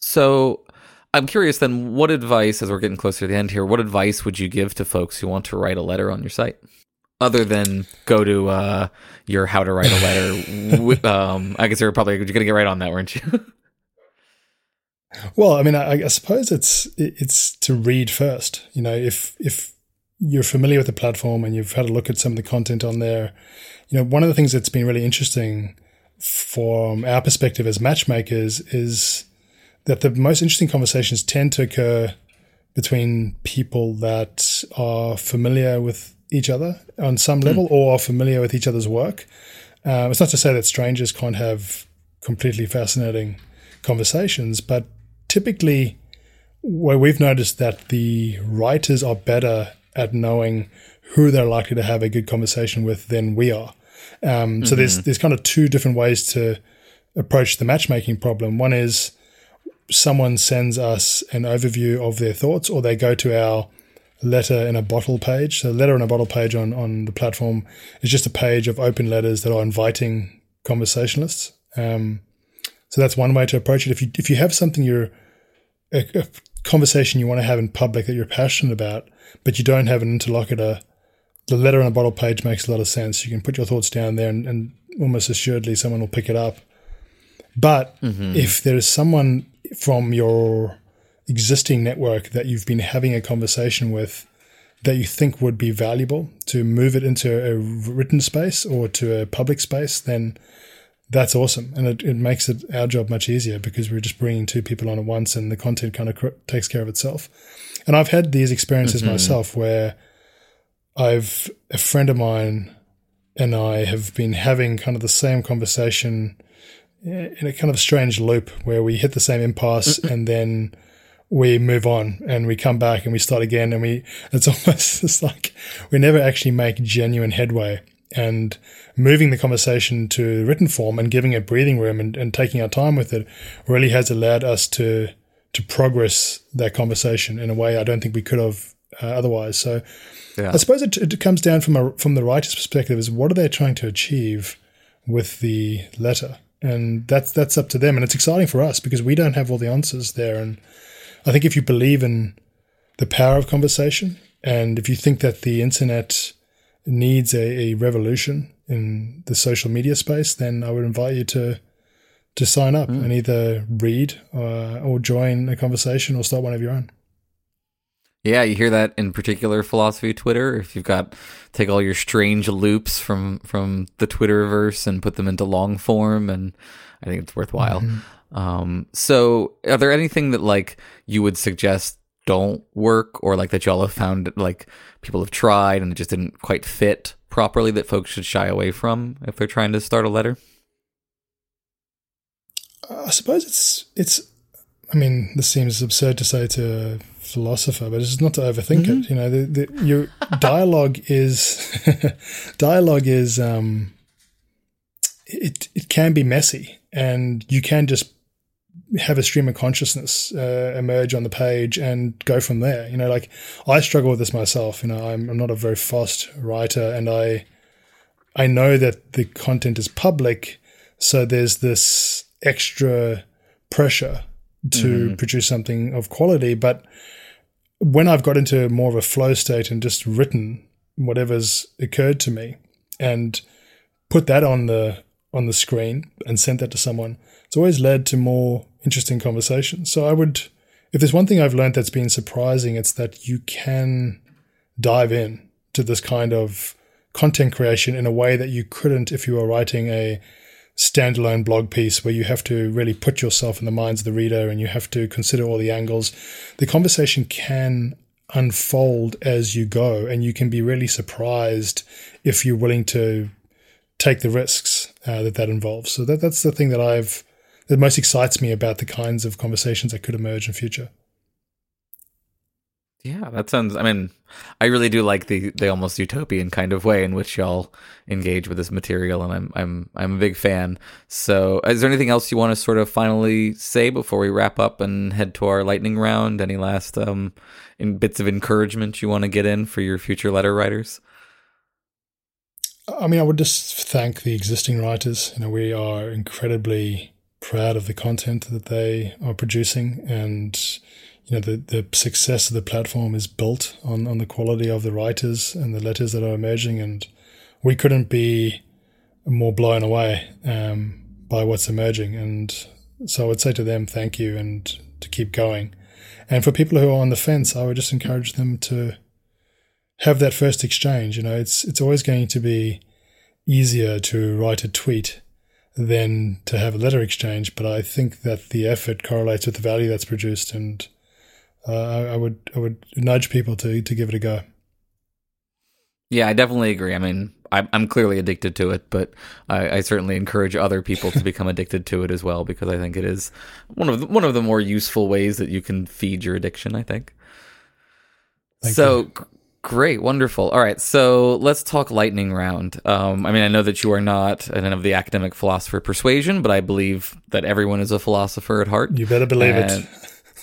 So I'm curious then, what advice, as we're getting closer to the end here, what advice would you give to folks who want to write a letter on your site? Other than go to uh, your how to write a letter, um, I guess you're probably you're gonna get right on that, weren't you? Well, I mean, I, I suppose it's it's to read first. You know, if if you're familiar with the platform and you've had a look at some of the content on there, you know, one of the things that's been really interesting from our perspective as matchmakers is that the most interesting conversations tend to occur between people that are familiar with each other on some level or are familiar with each other's work. Um, it's not to say that strangers can't have completely fascinating conversations, but typically, where we've noticed that the writers are better at knowing who they're likely to have a good conversation with than we are. Um, So there's there's kind of two different ways to approach the matchmaking problem. One is someone sends us an overview of their thoughts, or they go to our letter in a bottle page. So, letter in a bottle page on, on the platform is just a page of open letters that are inviting conversationalists. Um, so that's one way to approach it. If you if you have something you're a, a conversation you want to have in public that you're passionate about, but you don't have an interlocutor, the letter on a bottle page makes a lot of sense. You can put your thoughts down there, and, and almost assuredly someone will pick it up. But mm-hmm. if there is someone from your existing network that you've been having a conversation with that you think would be valuable to move it into a written space or to a public space, then that's awesome. And it, it makes it our job much easier because we're just bringing two people on at once and the content kind of cr- takes care of itself. And I've had these experiences mm-hmm. myself where I've, a friend of mine and I have been having kind of the same conversation in a kind of strange loop where we hit the same impasse mm-hmm. and then we move on and we come back and we start again and we it's almost it's like we never actually make genuine headway and moving the conversation to written form and giving it breathing room and, and taking our time with it really has allowed us to to progress that conversation in a way I don't think we could have uh, otherwise. So Yeah. I suppose it, it comes down from a from the writer's perspective is what are they trying to achieve with the letter, and that's that's up to them, and it's exciting for us because we don't have all the answers there, and I think if you believe in the power of conversation, and if you think that the internet needs a, a revolution in the social media space, then I would invite you to to sign up and either read uh, or join a conversation or start one of your own. Yeah, you hear that in particular philosophy Twitter. If you've got take all your strange loops from from the Twitterverse and put them into long form, and I think it's worthwhile. Um, so, are there anything that like you would suggest don't work, or like that y'all have found like people have tried and it just didn't quite fit properly that folks should shy away from if they're trying to start a letter? I suppose it's it's. I mean, this seems absurd to say to a philosopher, but it's not to overthink it. You know, the, the, your dialogue is dialogue is um, it it can be messy, and you can just have a stream of consciousness uh, emerge on the page and go from there. You know, like I struggle with this myself. You know, I'm, I'm not a very fast writer, and I I know that the content is public, so there's this extra pressure to produce something of quality. But when I've got into more of a flow state and just written whatever's occurred to me and put that on the on the screen and sent that to someone, it's always led to more interesting conversation. So I would if there's one thing I've learned that's been surprising, it's that you can dive in to this kind of content creation in a way that you couldn't if you were writing a standalone blog piece where you have to really put yourself in the minds of the reader and you have to consider all the angles. The conversation can unfold as you go, and you can be really surprised if you're willing to take the risks uh, that that involves. So that that's the thing that I've that most excites me about the kinds of conversations that could emerge in future. Yeah, that sounds. I mean, I really do like the the almost utopian kind of way in which y'all engage with this material, and I'm I'm I'm a big fan. So, is there anything else you want to sort of finally say before we wrap up and head to our lightning round? Any last um, in bits of encouragement you want to get in for your future letter writers? I mean, I would just thank the existing writers. You know, we are incredibly proud of the content that they are producing, and you know, the the success of the platform is built on on the quality of the writers and the letters that are emerging, and we couldn't be more blown away um, by what's emerging. And so, I would say to them, thank you, and to keep going. And for people who are on the fence, I would just encourage them to have that first exchange. You know, it's it's always going to be easier to write a tweet than to have a letter exchange, but I think that the effort correlates with the value that's produced, and uh, I, would I would nudge people to to give it a go. Yeah, I definitely agree. I mean, I'm, I'm clearly addicted to it, but I, I certainly encourage other people to become addicted to it as well because I think it is one of the, one of the more useful ways that you can feed your addiction. I think. Thank so you. Great, wonderful. All right, so let's talk lightning round. Um, I mean, I know that you are not an of the academic philosopher persuasion, but I believe that everyone is a philosopher at heart. You better believe And-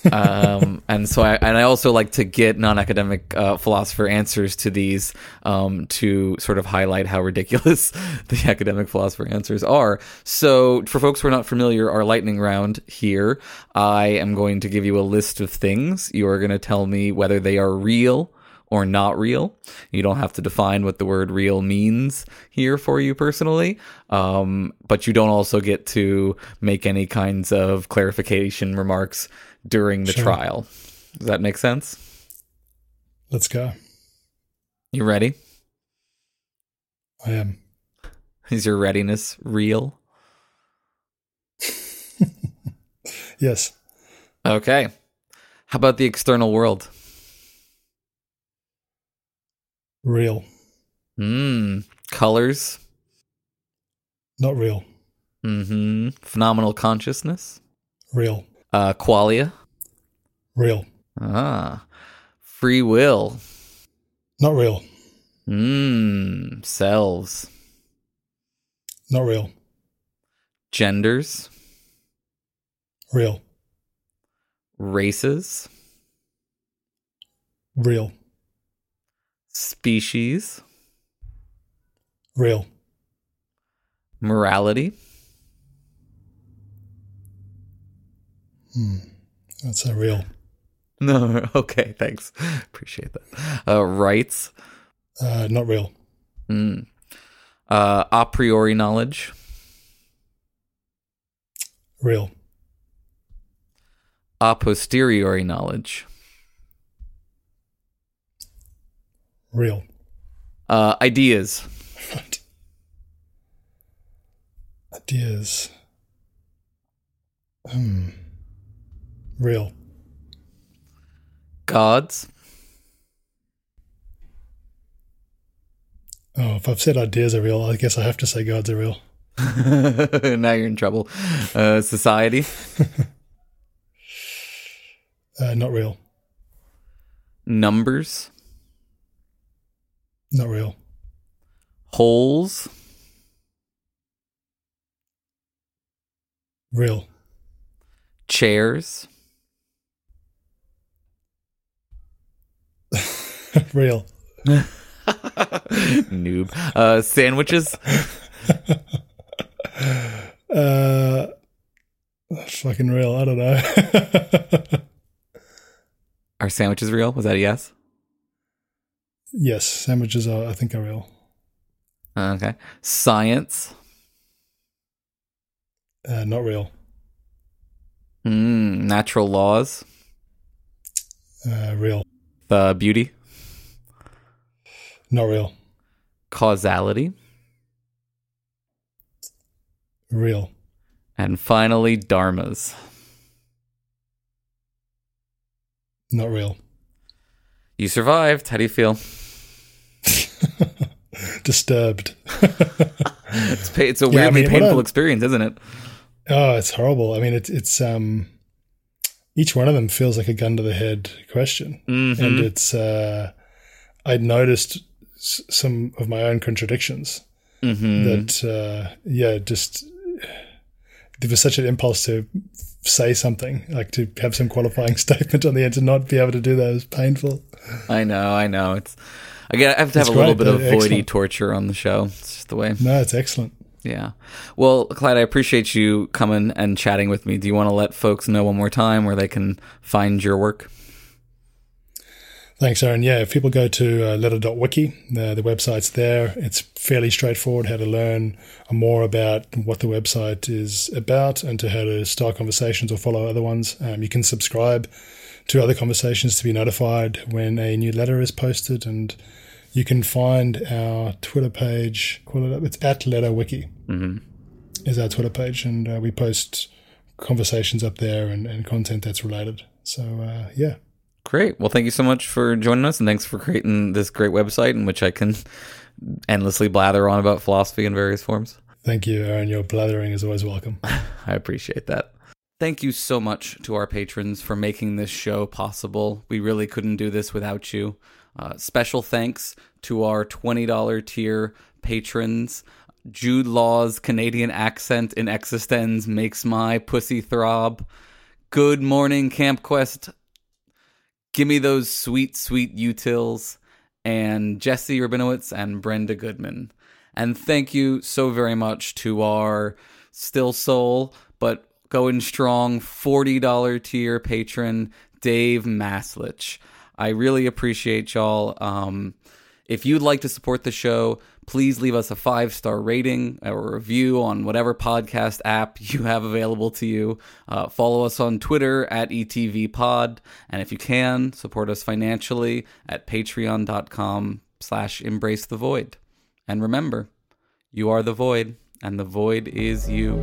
it. um, and so I and I also like to get non-academic uh, philosopher answers to these um, to sort of highlight how ridiculous the academic philosopher answers are. So for folks who are not familiar, our lightning round here, I am going to give you a list of things. You are going to tell me whether they are real or not real. You don't have to define what the word real means here for you personally, um, but you don't also get to make any kinds of clarification remarks during the Sure. trial. Does that make sense? Let's go. You ready? I am. Is your readiness real? Yes. Okay. How about the external world? Real. Hmm. Colors. Not real. Mm-hmm. Phenomenal consciousness. Real. Uh, qualia. Real. Ah. Free will. Not real. Mmm. Selves. Not real. Genders. Real. Races. Real. Species. Real. Morality. That's a real. No, okay, thanks. Appreciate that. Uh, rights. Uh, not real. Mm. Uh, a priori knowledge. Real. A posteriori knowledge. Real. Uh, ideas. Ideas. Hmm. Real. Gods. Oh, if I've said ideas are real, I guess I have to say gods are real. now you're in trouble. Uh, society. Uh, not real. Numbers. Not real. Holes. Real. Chairs. real. Noob. Uh, sandwiches. Uh, fucking real. I don't know. Are sandwiches real? Was that a yes? Yes, sandwiches are. I think are real. Okay. Science. Uh, not real. Mm, natural laws. Uh, real. Uh, beauty. Not real. Causality. Real. And finally, dharmas. Not real. You survived. How do you feel? Disturbed. It's, pa- it's a Yeah, I weirdly mean, painful experience, isn't it? Oh, it's horrible. I mean, it's it's um, each one of them feels like a gun to the head question, Mm-hmm. and it's uh, I noticed s- some of my own contradictions Mm-hmm. that uh, yeah, just there was such an impulse to say something, like to have some qualifying statement on the end, to not be able to do that is painful. I know, I know. It's I get I have to have It's a little great, bit of voidy torture on the show. It's just the way. No, it's excellent. Yeah. Well, Clyde, I appreciate you coming and chatting with me. Do you want to let folks know one more time where they can find your work? Thanks, Aaron. Yeah, if people go to uh, letter.wiki, the, the website's there. It's fairly straightforward how to learn more about what the website is about and to how to start conversations or follow other ones. Um, you can subscribe to other conversations to be notified when a new letter is posted. And you can find our Twitter page. Call it up. It's at letterwiki Mm-hmm. is our Twitter page. And uh, we post conversations up there and, and content that's related. So, uh, yeah. Great. Well, thank you so much for joining us, and thanks for creating this great website in which I can endlessly blather on about philosophy in various forms. Thank you, Aaron. Your blathering is always welcome. I appreciate that. Thank you so much to our patrons for making this show possible. We really couldn't do this without you. Uh, special thanks to our $20 tier patrons. Jude Law's Canadian accent in Existenz makes my pussy throb. Good morning, Camp Quest. Give me those sweet, sweet utils. And Jesse Rabinowitz and Brenda Goodman. And thank you so very much to our still sole, but going strong $40 tier patron, Dave Maslich. I really appreciate y'all. Um, if you'd like to support the show, please leave us a five star rating or review on whatever podcast app you have available to you. Uh, follow us on Twitter at ETVPod. And if you can, support us financially at patreon.com slash embrace the void. And remember, you are the void, and the void is you.